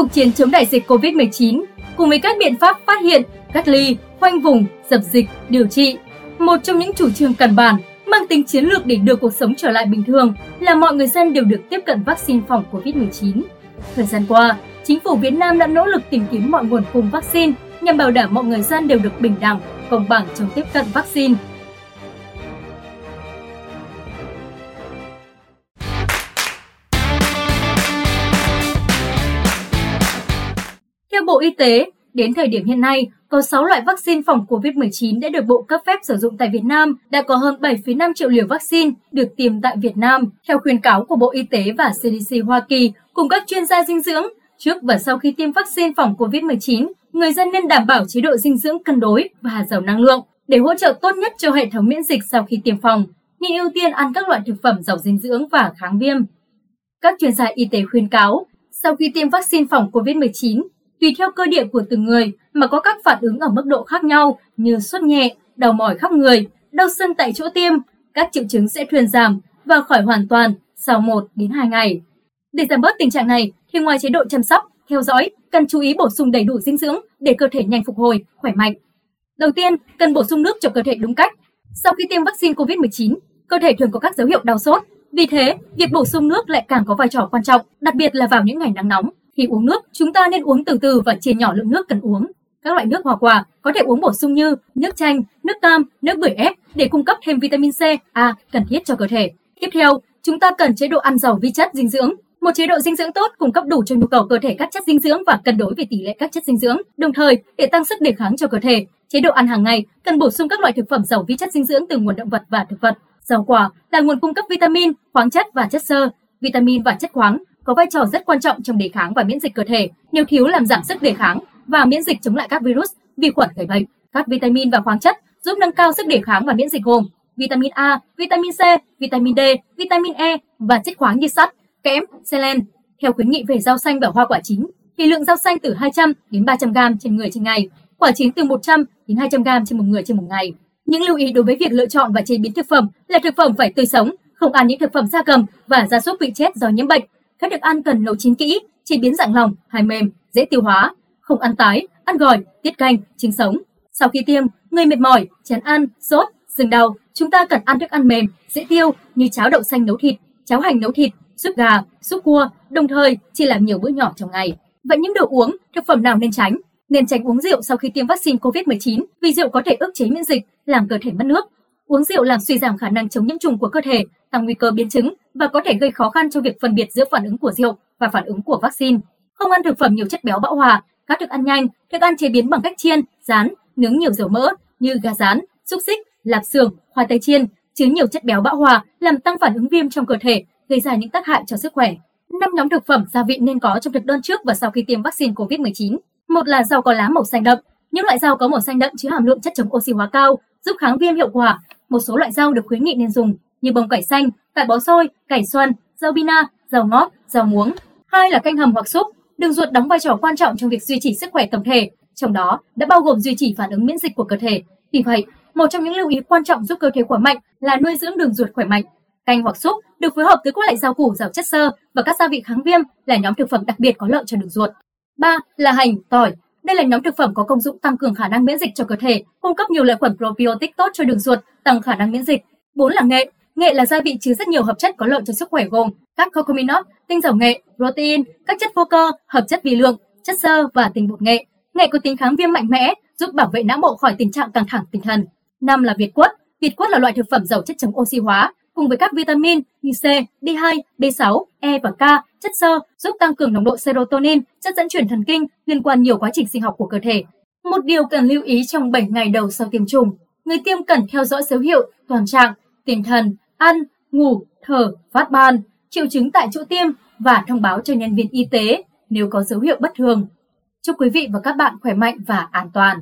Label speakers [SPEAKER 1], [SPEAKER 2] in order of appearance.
[SPEAKER 1] cuộc chiến chống đại dịch COVID-19 cùng với các biện pháp phát hiện, cách ly, khoanh vùng, dập dịch, điều trị. Một trong những chủ trương căn bản mang tính chiến lược để đưa cuộc sống trở lại bình thường là mọi người dân đều được tiếp cận vaccine phòng COVID-19. Thời gian qua, chính phủ Việt Nam đã nỗ lực tìm kiếm mọi nguồn cung vaccine nhằm bảo đảm mọi người dân đều được bình đẳng, công bằng trong tiếp cận vaccine. Theo Bộ Y tế, đến thời điểm hiện nay, có 6 loại vaccine phòng COVID-19 đã được Bộ cấp phép sử dụng tại Việt Nam, đã có hơn 7,5 triệu liều vaccine được tiêm tại Việt Nam. Theo khuyến cáo của Bộ Y tế và CDC Hoa Kỳ cùng các chuyên gia dinh dưỡng, trước và sau khi tiêm vaccine phòng COVID-19, người dân nên đảm bảo chế độ dinh dưỡng cân đối và giàu năng lượng để hỗ trợ tốt nhất cho hệ thống miễn dịch sau khi tiêm phòng, nên ưu tiên ăn các loại thực phẩm giàu dinh dưỡng và kháng viêm. Các chuyên gia y tế khuyên cáo, sau khi tiêm vaccine phòng COVID-19, tùy theo cơ địa của từng người mà có các phản ứng ở mức độ khác nhau như sốt nhẹ, đau mỏi khắp người, đau sưng tại chỗ tiêm, các triệu chứng sẽ thuyên giảm và khỏi hoàn toàn sau 1 đến 2 ngày. Để giảm bớt tình trạng này thì ngoài chế độ chăm sóc, theo dõi, cần chú ý bổ sung đầy đủ dinh dưỡng để cơ thể nhanh phục hồi, khỏe mạnh. Đầu tiên, cần bổ sung nước cho cơ thể đúng cách. Sau khi tiêm vaccine COVID-19, cơ thể thường có các dấu hiệu đau sốt. Vì thế, việc bổ sung nước lại càng có vai trò quan trọng, đặc biệt là vào những ngày nắng nóng. Khi uống nước, chúng ta nên uống từ từ và chia nhỏ lượng nước cần uống. Các loại nước hoa quả có thể uống bổ sung như nước chanh, nước cam, nước bưởi ép để cung cấp thêm vitamin C, A cần thiết cho cơ thể. Tiếp theo, chúng ta cần chế độ ăn giàu vi chất dinh dưỡng. Một chế độ dinh dưỡng tốt cung cấp đủ cho nhu cầu cơ thể các chất dinh dưỡng và cân đối về tỷ lệ các chất dinh dưỡng. Đồng thời, để tăng sức đề kháng cho cơ thể, chế độ ăn hàng ngày cần bổ sung các loại thực phẩm giàu vi chất dinh dưỡng từ nguồn động vật và thực vật. Rau quả là nguồn cung cấp vitamin, khoáng chất và chất xơ. Vitamin và chất khoáng có vai trò rất quan trọng trong đề kháng và miễn dịch cơ thể. Nếu thiếu làm giảm sức đề kháng và miễn dịch chống lại các virus, vi khuẩn gây bệnh. Các vitamin và khoáng chất giúp nâng cao sức đề kháng và miễn dịch gồm vitamin A, vitamin C, vitamin D, vitamin E và chất khoáng như sắt, kẽm, selen. Theo khuyến nghị về rau xanh và hoa quả chín, thì lượng rau xanh từ 200 đến 300 gram trên người trên ngày, quả chín từ 100 đến 200 gram trên một người trên một ngày. Những lưu ý đối với việc lựa chọn và chế biến thực phẩm là thực phẩm phải tươi sống, không ăn những thực phẩm gia cầm và gia súc bị chết do nhiễm bệnh các thức ăn cần nấu chín kỹ, chế biến dạng lỏng, hay mềm, dễ tiêu hóa, không ăn tái, ăn gỏi, tiết canh, trứng sống. Sau khi tiêm, người mệt mỏi, chán ăn, sốt, sưng đau, chúng ta cần ăn thức ăn mềm, dễ tiêu như cháo đậu xanh nấu thịt, cháo hành nấu thịt, súp gà, súp cua, đồng thời chỉ làm nhiều bữa nhỏ trong ngày. Vậy những đồ uống, thực phẩm nào nên tránh? Nên tránh uống rượu sau khi tiêm vaccine COVID-19 vì rượu có thể ức chế miễn dịch, làm cơ thể mất nước. Uống rượu làm suy giảm khả năng chống nhiễm trùng của cơ thể, tăng nguy cơ biến chứng và có thể gây khó khăn cho việc phân biệt giữa phản ứng của rượu và phản ứng của vaccine. Không ăn thực phẩm nhiều chất béo bão hòa, các thức ăn nhanh, thức ăn chế biến bằng cách chiên, rán, nướng nhiều dầu mỡ như gà rán, xúc xích, lạp xưởng, khoai tây chiên chứa nhiều chất béo bão hòa làm tăng phản ứng viêm trong cơ thể, gây ra những tác hại cho sức khỏe. Năm nhóm thực phẩm gia vị nên có trong thực đơn trước và sau khi tiêm vaccine COVID-19. Một là rau có lá màu xanh đậm. Những loại rau có màu xanh đậm chứa hàm lượng chất chống oxy hóa cao, giúp kháng viêm hiệu quả. Một số loại rau được khuyến nghị nên dùng như bông cải xanh, cải bó xôi, cải xoăn, rau bina, rau ngót, rau muống. Hai là canh hầm hoặc súp. Đường ruột đóng vai trò quan trọng trong việc duy trì sức khỏe tổng thể, trong đó đã bao gồm duy trì phản ứng miễn dịch của cơ thể. Vì vậy, một trong những lưu ý quan trọng giúp cơ thể khỏe mạnh là nuôi dưỡng đường ruột khỏe mạnh. Canh hoặc súp được phối hợp với các loại rau củ giàu chất xơ và các gia vị kháng viêm là nhóm thực phẩm đặc biệt có lợi cho đường ruột. Ba là hành, tỏi. Đây là nhóm thực phẩm có công dụng tăng cường khả năng miễn dịch cho cơ thể, cung cấp nhiều lợi khuẩn probiotic tốt cho đường ruột, tăng khả năng miễn dịch. Bốn là nghệ. Nghệ là gia vị chứa rất nhiều hợp chất có lợi cho sức khỏe gồm các curcuminoid, tinh dầu nghệ, protein, các chất vô cơ, hợp chất vi lượng, chất xơ và tinh bột nghệ. Nghệ có tính kháng viêm mạnh mẽ, giúp bảo vệ não bộ khỏi tình trạng căng thẳng tinh thần. Năm là việt quất. Việt quất là loại thực phẩm giàu chất chống oxy hóa, cùng với các vitamin như C, B2, B6, E và K, chất xơ giúp tăng cường nồng độ serotonin, chất dẫn chuyển thần kinh liên quan nhiều quá trình sinh học của cơ thể. Một điều cần lưu ý trong 7 ngày đầu sau tiêm chủng, người tiêm cần theo dõi dấu hiệu toàn trạng, tinh thần, ăn, ngủ, thở, phát ban, triệu chứng tại chỗ tiêm và thông báo cho nhân viên y tế nếu có dấu hiệu bất thường. Chúc quý vị và các bạn khỏe mạnh và an toàn.